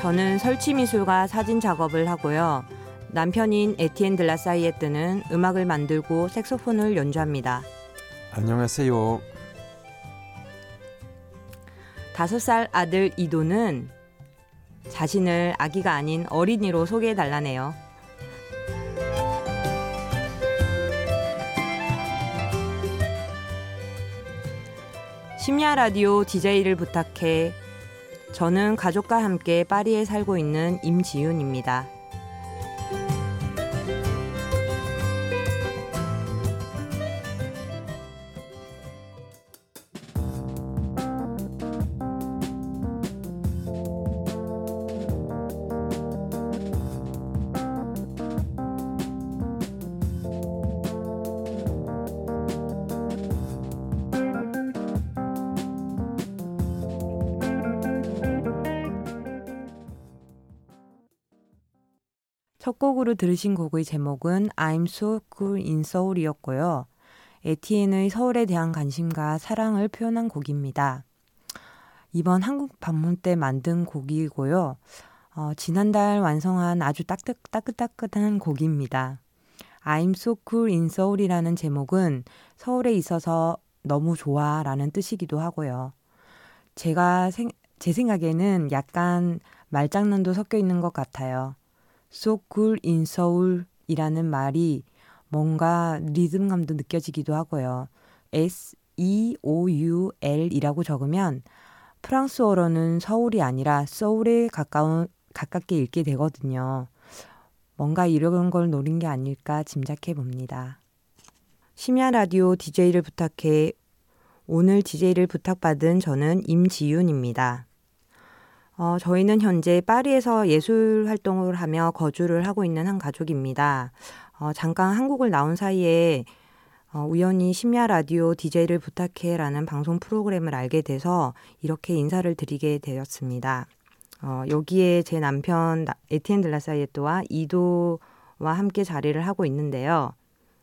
저는 설치 미술과 사진 작업을 하고요. 남편인 에티엔 들라사이에뜨는 음악을 만들고 색소폰을 연주합니다. 안녕하세요. 다섯 살 아들 이도는 자신을 아기가 아닌 어린이로 소개해 달라네요. 심야 라디오 DJ를 부탁해. 저는 가족과 함께 파리에 살고 있는 임지윤입니다. 첫 곡으로 들으신 곡의 제목은 I'm So Cool in Soul이었고요. 에티엔의 서울에 대한 관심과 사랑을 표현한 곡입니다. 이번 한국 방문 때 만든 곡이고요. 어, 지난달 완성한 아주 따뜻, 따끈따끈한 곡입니다. I'm So Cool in Soul이라는 제목은 서울에 있어서 너무 좋아 라는 뜻이기도 하고요. 제가 생, 제 생각에는 약간 말장난도 섞여 있는 것 같아요. So cool in Seoul 이라는 말이 뭔가 리듬감도 느껴지기도 하고요. S E O U L 이라고 적으면 프랑스어로는 서울이 아니라 서울에 가까운 가깝게 읽게 되거든요. 뭔가 이런 걸 노린 게 아닐까 짐작해 봅니다. 심야 라디오 DJ를 부탁해 오늘 DJ를 부탁받은 저는 임지윤입니다. 어, 저희는 현재 파리에서 예술 활동을 하며 거주를 하고 있는 한 가족입니다. 어, 잠깐 한국을 나온 사이에 어, 우연히 심야 라디오 DJ를 부탁해라는 방송 프로그램을 알게 돼서 이렇게 인사를 드리게 되었습니다. 어, 여기에 제 남편 에티엔 들라사이에또와 이도와 함께 자리를 하고 있는데요.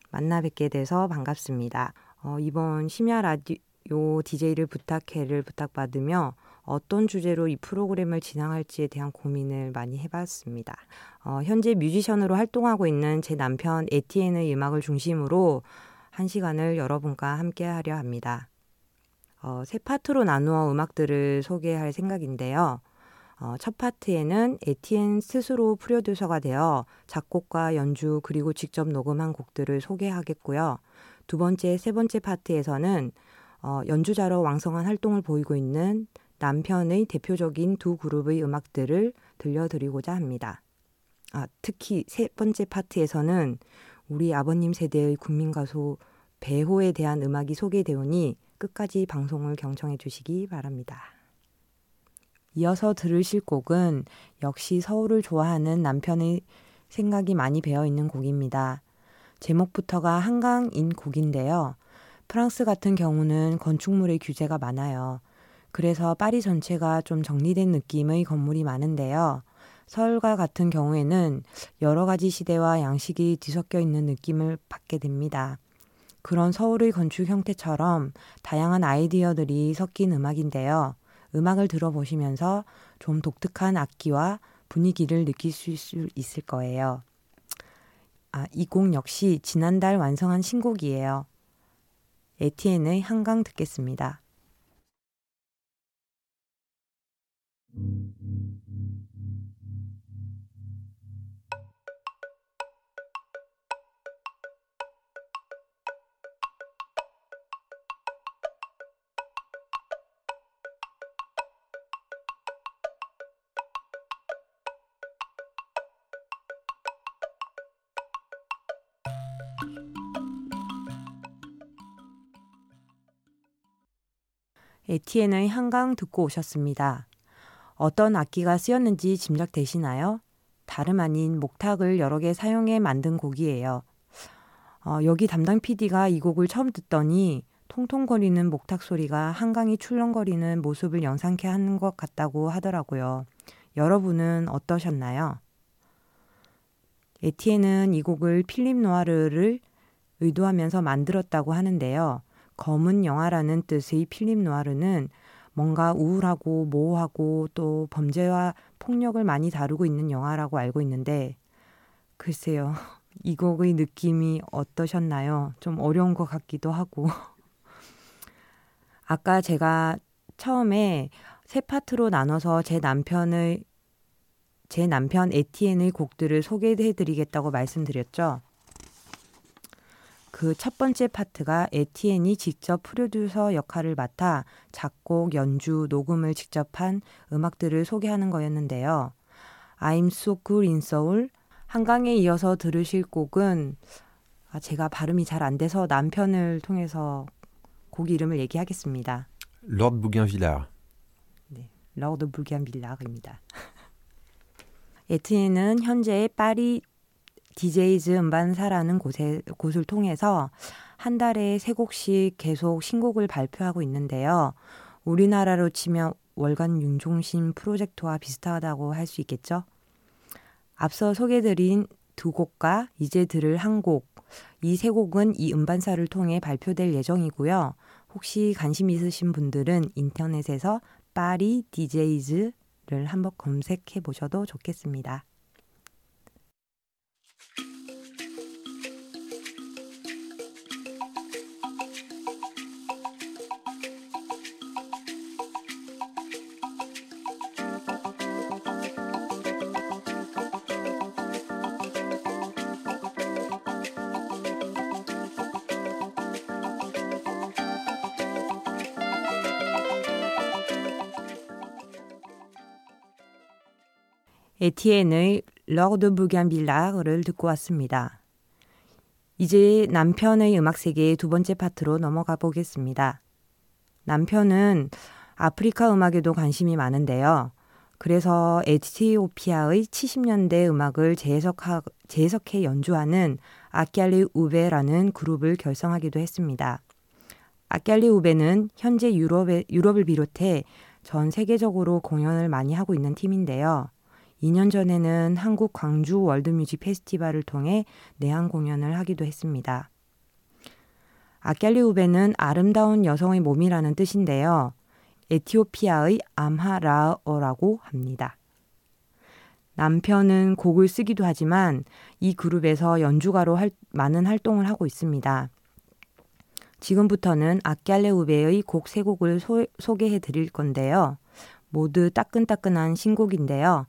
만나 뵙게 돼서 반갑습니다. 어, 이번 심야 라디오 DJ를 부탁해를 부탁받으며 어떤 주제로 이 프로그램을 진행할지에 대한 고민을 많이 해봤습니다. 어, 현재 뮤지션으로 활동하고 있는 제 남편 에티엔의 음악을 중심으로 한 시간을 여러분과 함께 하려 합니다. 어, 세 파트로 나누어 음악들을 소개할 생각인데요. 어, 첫 파트에는 에티엔 스스로 프로듀서가 되어 작곡과 연주 그리고 직접 녹음한 곡들을 소개하겠고요. 두 번째, 세 번째 파트에서는 어, 연주자로 왕성한 활동을 보이고 있는 남편의 대표적인 두 그룹의 음악들을 들려드리고자 합니다. 아, 특히 세 번째 파트에서는 우리 아버님 세대의 국민 가수 배호에 대한 음악이 소개되오니 끝까지 방송을 경청해 주시기 바랍니다. 이어서 들으실 곡은 역시 서울을 좋아하는 남편의 생각이 많이 배어 있는 곡입니다. 제목부터가 한강인 곡인데요. 프랑스 같은 경우는 건축물의 규제가 많아요. 그래서 파리 전체가 좀 정리된 느낌의 건물이 많은데요. 서울과 같은 경우에는 여러 가지 시대와 양식이 뒤섞여 있는 느낌을 받게 됩니다. 그런 서울의 건축 형태처럼 다양한 아이디어들이 섞인 음악인데요. 음악을 들어보시면서 좀 독특한 악기와 분위기를 느낄 수 있을 거예요. 아, 이곡 역시 지난달 완성한 신곡이에요. 에티엔의 한강 듣겠습니다. 에티엔의 한강 듣고 오셨습니다. 어떤 악기가 쓰였는지 짐작되시나요? 다름 아닌 목탁을 여러 개 사용해 만든 곡이에요. 어, 여기 담당 PD가 이 곡을 처음 듣더니 통통거리는 목탁 소리가 한강이 출렁거리는 모습을 연상케 하는 것 같다고 하더라고요. 여러분은 어떠셨나요? 에티엔은 이 곡을 필립 노아르를 의도하면서 만들었다고 하는데요. 검은 영화라는 뜻의 필립 노아르는 뭔가 우울하고 모호하고 또 범죄와 폭력을 많이 다루고 있는 영화라고 알고 있는데 글쎄요. 이 곡의 느낌이 어떠셨나요? 좀 어려운 것 같기도 하고. 아까 제가 처음에 세 파트로 나눠서 제 남편의 제 남편 에티엔의 곡들을 소개해 드리겠다고 말씀드렸죠. 그 첫 번째 파트가 에티엔이 직접 프로듀서 역할을 맡아 작곡, 연주, 녹음을 직접 한 음악들을 소개하는 거였는데요. I'm so good in Seoul, 한강에 이어서 들으실 곡은 아, 제가 발음이 잘 안 돼서 남편을 통해서 곡 이름을 얘기하겠습니다. Lord Bougainvillard. 네, 러드 부겐빌라입니다. 에티엔은 현재 파리 DJ즈 음반사라는 곳에, 곳을 통해서 한 달에 세 곡씩 계속 신곡을 발표하고 있는데요. 우리나라로 치면 월간 윤종신 프로젝트와 비슷하다고 할 수 있겠죠? 앞서 소개드린 두 곡과 이제 들을 한 곡, 이 세 곡은 이 음반사를 통해 발표될 예정이고요. 혹시 관심 있으신 분들은 인터넷에서 파리 DJ즈를 한번 검색해 보셔도 좋겠습니다. 에티엔의 러드 부간빌라를 듣고 왔습니다. 이제 남편의 음악 세계의 두 번째 파트로 넘어가 보겠습니다. 남편은 아프리카 음악에도 관심이 많은데요. 그래서 에티오피아의 70년대 음악을 재해석하, 재해석해 연주하는 아켈레 우베라는 그룹을 결성하기도 했습니다. 아켈레 우베는 현재 유럽에, 유럽을 비롯해 전 세계적으로 공연을 많이 하고 있는 팀인데요. 2년 전에는 한국 광주 월드뮤직 페스티벌을 통해 내한 공연을 하기도 했습니다. 아켈리 우베는 아름다운 여성의 몸이라는 뜻인데요. 에티오피아의 암하라어라고 합니다. 남편은 곡을 쓰기도 하지만 이 그룹에서 연주가로 할, 많은 활동을 하고 있습니다. 지금부터는 아끼알레 우베의 곡세 곡을 소, 소개해 드릴 건데요. 모두 따끈따끈한 신곡인데요.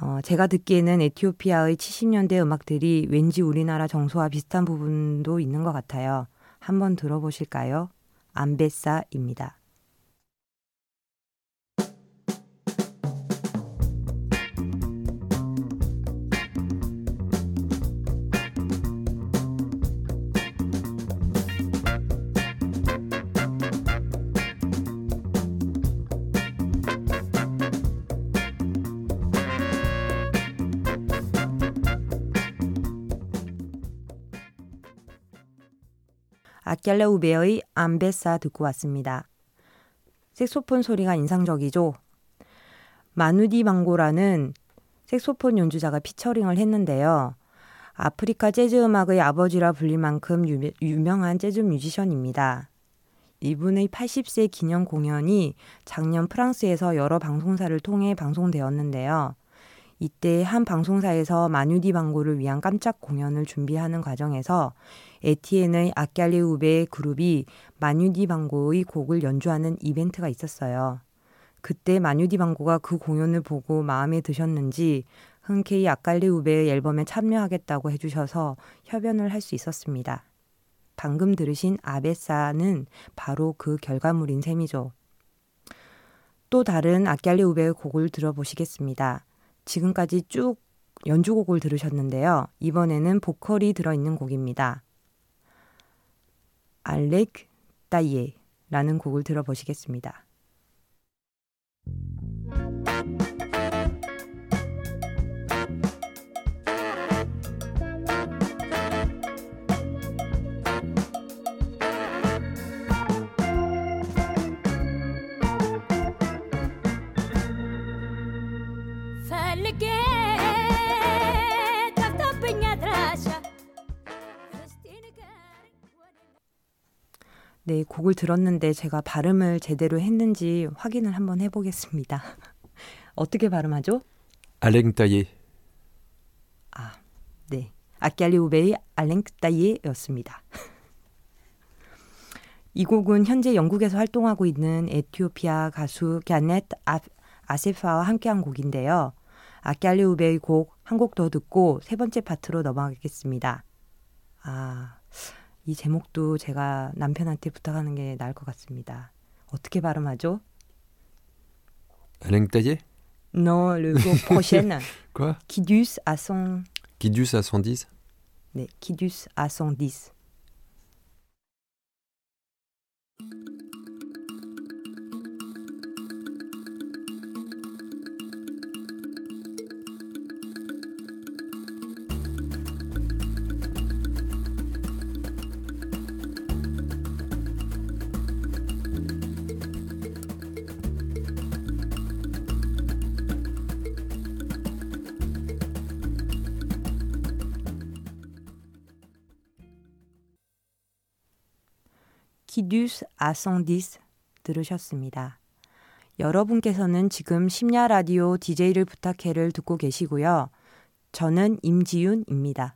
어, 제가 듣기에는 에티오피아의 70년대 음악들이 왠지 우리나라 정서와 비슷한 부분도 있는 것 같아요. 한번 들어보실까요? 암베사입니다. 아켈레 우베의 암베사 듣고 왔습니다. 색소폰 소리가 인상적이죠. 마누 디방고라는 색소폰 연주자가 피처링을 했는데요. 아프리카 재즈 음악의 아버지라 불릴 만큼 유명한 재즈 뮤지션입니다. 이분의 80세 기념 공연이 작년 프랑스에서 여러 방송사를 통해 방송되었는데요. 이때 한 방송사에서 마누 디방고를 위한 깜짝 공연을 준비하는 과정에서 에티엔의 아끼알리 우베 그룹이 마뉴디 방고의 곡을 연주하는 이벤트가 있었어요. 그때 마뉴디 방고가 그 공연을 보고 마음에 드셨는지 흔쾌히 아칼리 우베의 앨범에 참여하겠다고 해주셔서 협연을 할 수 있었습니다. 방금 들으신 아베사는 바로 그 결과물인 셈이죠. 또 다른 아끼알리 우베의 곡을 들어보시겠습니다. 지금까지 쭉 연주곡을 들으셨는데요. 이번에는 보컬이 들어있는 곡입니다. 알렉 다이에라는 곡을 들어보시겠습니다. 네, 곡을 들었는데 제가 발음을 제대로 했는지 확인을 한번 해보겠습니다. 어떻게 발음하죠? Taillé. 아, 네. 아키알리우베이 알랭크따이에였습니다. 이 곡은 현재 영국에서 활동하고 있는 에티오피아 가수 갸넷 아, 아세파와 함께한 곡인데요. 아키알리우베의 곡 한 곡 더 듣고 세 번째 파트로 넘어가겠습니다. 아, 이 제목도 제가 남편한테 부탁하는 게 나을 것 같습니다. 어떻게 발음하죠? 은행떼지? Non, le jour prochain. Quoi? Kidus à son... Kidus à 110? 네, Kidus à 110. 뉴스 아성디스 들으셨습니다. 여러분께서는 지금 심야 라디오 DJ를 부탁해를 듣고 계시고요. 저는 임지윤입니다.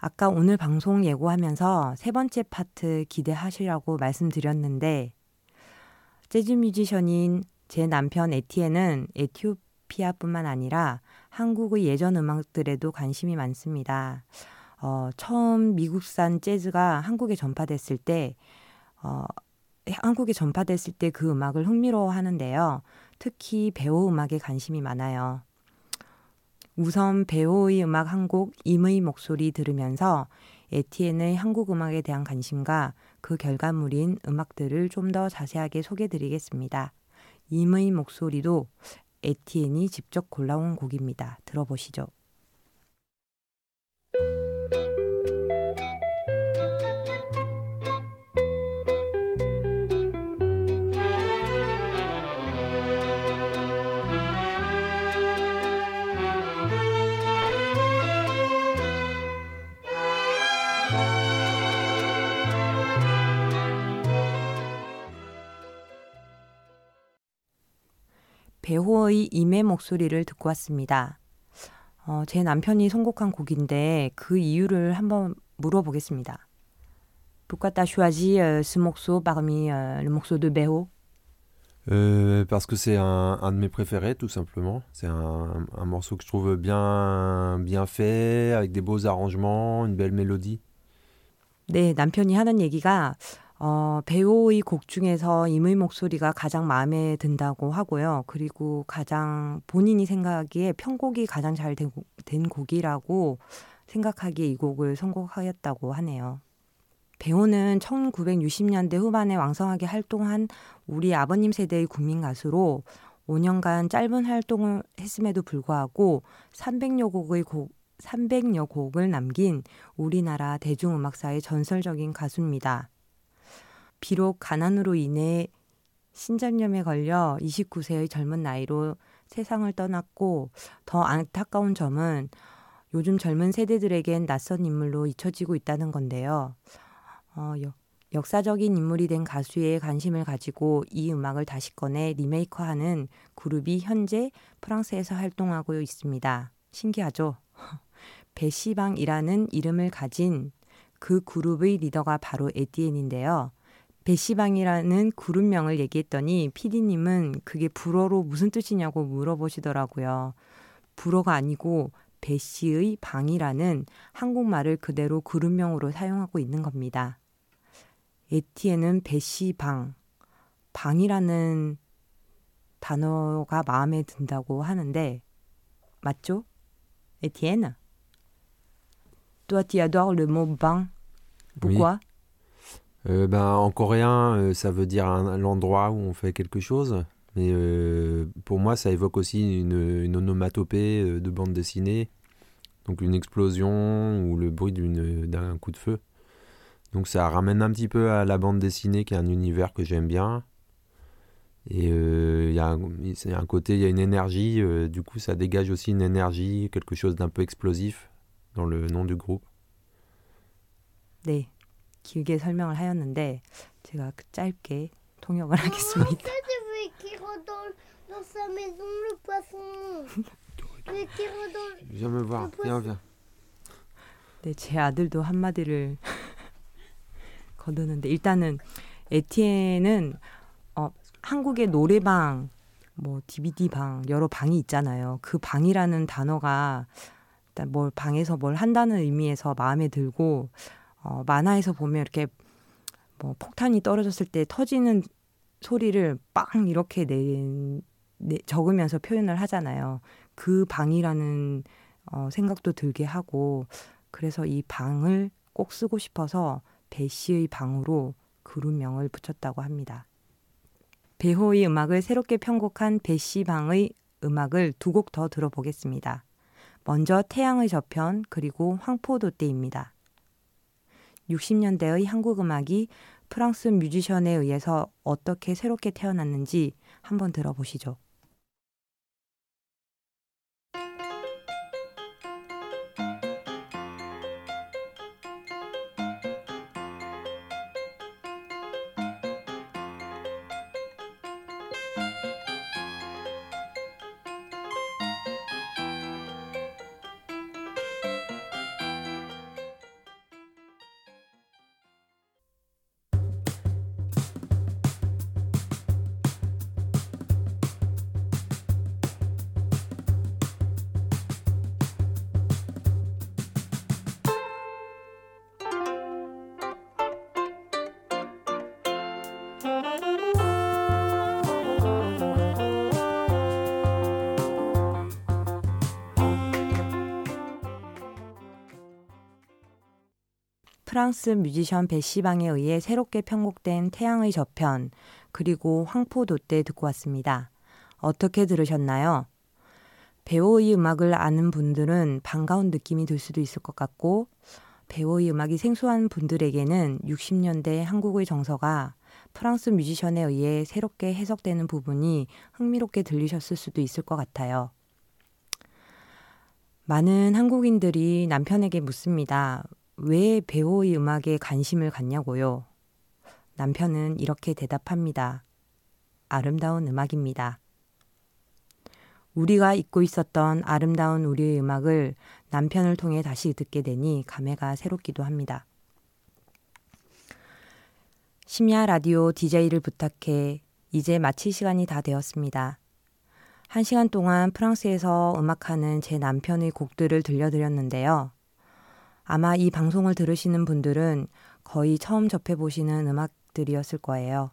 아까 오늘 방송 예고하면서 세 번째 파트 기대하시라고 말씀드렸는데, 재즈 뮤지션인 제 남편 에티에는 에티오피아뿐만 아니라 한국의 예전 음악들에도 관심이 많습니다. 어, 처음 미국산 재즈가 한국에 전파됐을 때, 어, 한국에 전파됐을 때 그 음악을 흥미로워 하는데요. 특히 배우 음악에 관심이 많아요. 우선 배우의 음악 한 곡 임의 목소리 들으면서 에티엔의 한국 음악에 대한 관심과 그 결과물인 음악들을 좀 더 자세하게 소개드리겠습니다. 임의 목소리도 에티엔이 직접 골라온 곡입니다. 들어보시죠. 배호의 임의 목소리를 듣고 왔습니다. 어, 제 남편이 선곡한 곡인데 그 이유를 한번 물어보겠습니다. Pourquoi t'as choisi euh, ce morceau parmi euh, le morceau de Bého Euh, Parce que c'est un, un de mes préférés, tout simplement. C'est un, un morceau que je trouve bien, bien fait, avec des beaux arrangements, une belle mélodie. 네, 남편이 하는 얘기가 어, 배우의 곡 중에서 임의 목소리가 가장 마음에 든다고 하고요. 그리고 가장 본인이 생각하기에 편곡이 가장 잘 된 곡이라고 생각하기에 이 곡을 선곡하였다고 하네요. 배우는 1960년대 후반에 왕성하게 활동한 우리 아버님 세대의 국민 가수로 5년간 짧은 활동을 했음에도 불구하고 300여 곡의 곡 300여 곡을 남긴 우리나라 대중음악사의 전설적인 가수입니다. 비록 가난으로 인해 신장염에 걸려 29세의 젊은 나이로 세상을 떠났고 더 안타까운 점은 요즘 젊은 세대들에겐 낯선 인물로 잊혀지고 있다는 건데요. 어, 역, 역사적인 인물이 된 가수에 관심을 가지고 이 음악을 다시 꺼내 리메이크하는 그룹이 현재 프랑스에서 활동하고 있습니다. 신기하죠? 베시방이라는 이름을 가진 그 그룹의 리더가 바로 에티엔인데요. 배시방이라는 그룹명을 얘기했더니 피디님은 그게 불어로 무슨 뜻이냐고 물어보시더라고요. 불어가 아니고 배씨의 방이라는 한국말을 그대로 그룹명으로 사용하고 있는 겁니다. 에티에는 배씨 방, 방이라는 단어가 마음에 든다고 하는데 맞죠? 에티엔? Toi, tu adores le mot bain. Pourquoi Euh, ben, en coréen, euh, ça veut dire l'endroit où on fait quelque chose. Mais euh, pour moi, ça évoque aussi une, onomatopée de bande dessinée. Donc une explosion ou le bruit d'un coup de feu. Donc ça ramène un petit peu à la bande dessinée qui est un univers que j'aime bien. Et il y, a un- côté, il y a une énergie, du coup ça dégage aussi une énergie, quelque chose d'un peu explosif dans le nom du groupe. 네. 길게 설명을 하였는데 제가 그 짧게 통역을 하겠습니다. Viens, viens. 네, 제 아들도 한마디를 거두는데 일단은 에티엔은 어, 한국의 노래방, 뭐 DVD 방 여러 방이 있잖아요. 그 방이라는 단어가 일단 뭘 방에서 뭘 한다는 의미에서 마음에 들고 어, 만화에서 보면 이렇게 뭐 폭탄이 떨어졌을 때 터지는 소리를 빵 이렇게 내, 내 적으면서 표현을 하잖아요. 그 방이라는 어, 생각도 들게 하고 그래서 이 방을 꼭 쓰고 싶어서 배 씨의 방으로 그룹명을 붙였다고 합니다. 배호의 음악을 새롭게 편곡한 배 씨 방의 음악을 두 곡 더 들어보겠습니다. 먼저 태양의 저편 그리고 황포도 때입니다. 60년대의 한국 음악이 프랑스 뮤지션에 의해서 어떻게 새롭게 태어났는지 한번 들어보시죠. 프랑스 뮤지션 베시방에 의해 새롭게 편곡된 태양의 저편 그리고 황포도 때 듣고 왔습니다. 어떻게 들으셨나요? 배우의 음악을 아는 분들은 반가운 느낌이 들 수도 있을 것 같고 배우의 음악이 생소한 분들에게는 60년대 한국의 정서가 프랑스 뮤지션에 의해 새롭게 해석되는 부분이 흥미롭게 들리셨을 수도 있을 것 같아요. 많은 한국인들이 남편에게 묻습니다. 왜 배우의 음악에 관심을 갖냐고요? 남편은 이렇게 대답합니다. 아름다운 음악입니다. 우리가 잊고 있었던 아름다운 우리의 음악을 남편을 통해 다시 듣게 되니 감회가 새롭기도 합니다. 심야 라디오 DJ를 부탁해 이제 마칠 시간이 다 되었습니다. 한 시간 동안 프랑스에서 음악하는 제 남편의 곡들을 들려드렸는데요. 아마 이 방송을 들으시는 분들은 거의 처음 접해보시는 음악들이었을 거예요.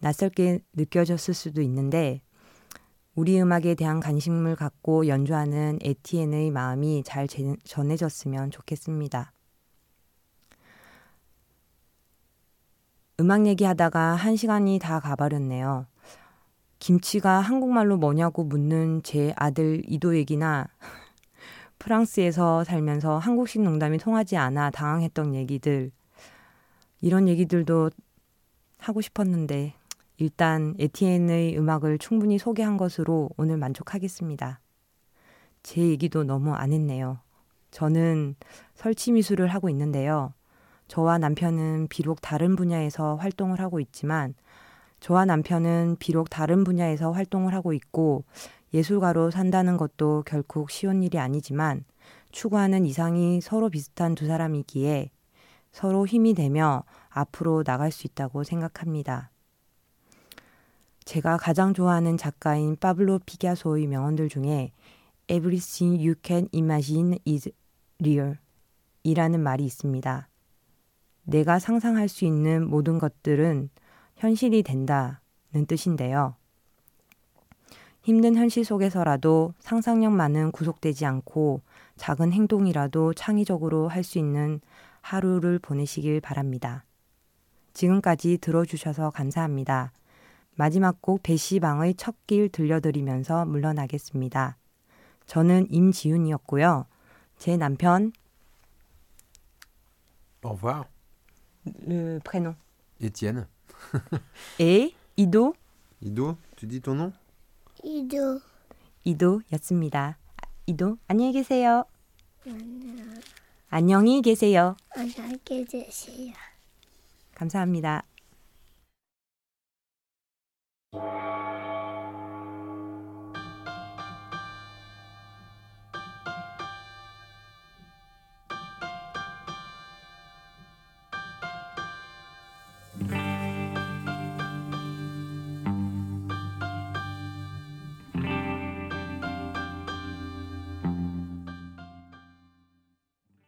낯설게 느껴졌을 수도 있는데, 우리 음악에 대한 관심을 갖고 연주하는 에티엔의 마음이 잘 제- 전해졌으면 좋겠습니다. 음악 얘기하다가 한 시간이 다 가버렸네요. 김치가 한국말로 뭐냐고 묻는 제 아들 이도 얘기나 프랑스에서 살면서 한국식 농담이 통하지 않아 당황했던 얘기들, 이런 얘기들도 하고 싶었는데, 일단 에티엔의 음악을 충분히 소개한 것으로 오늘 만족하겠습니다. 제 얘기도 너무 안 했네요. 저는 설치 미술을 하고 있는데요. 저와 남편은 비록 다른 분야에서 활동을 하고 있지만, 저와 남편은 비록 다른 분야에서 활동을 하고 있고, 예술가로 산다는 것도 결국 쉬운 일이 아니지만 추구하는 이상이 서로 비슷한 두 사람이기에 서로 힘이 되며 앞으로 나갈 수 있다고 생각합니다. 제가 가장 좋아하는 작가인 파블로 피카소의 명언들 중에 Everything you can imagine is real 이라는 말이 있습니다. 내가 상상할 수 있는 모든 것들은 현실이 된다는 뜻인데요. 힘든 현실 속에서라도 상상력만은 구속되지 않고 작은 행동이라도 창의적으로 할 수 있는 하루를 보내시길 바랍니다. 지금까지 들어주셔서 감사합니다. 마지막 곡 배시방의 첫 길 들려드리면서 물러나겠습니다. 저는 임지윤이었고요. 제 남편 Au revoir. le prénom Étienne. et 이도 Ido, tu dis ton nom 이도. 이도였습니다. 이도 안녕히 계세요. 안녕. 안녕히 계세요. 안녕히 계세요. 감사합니다.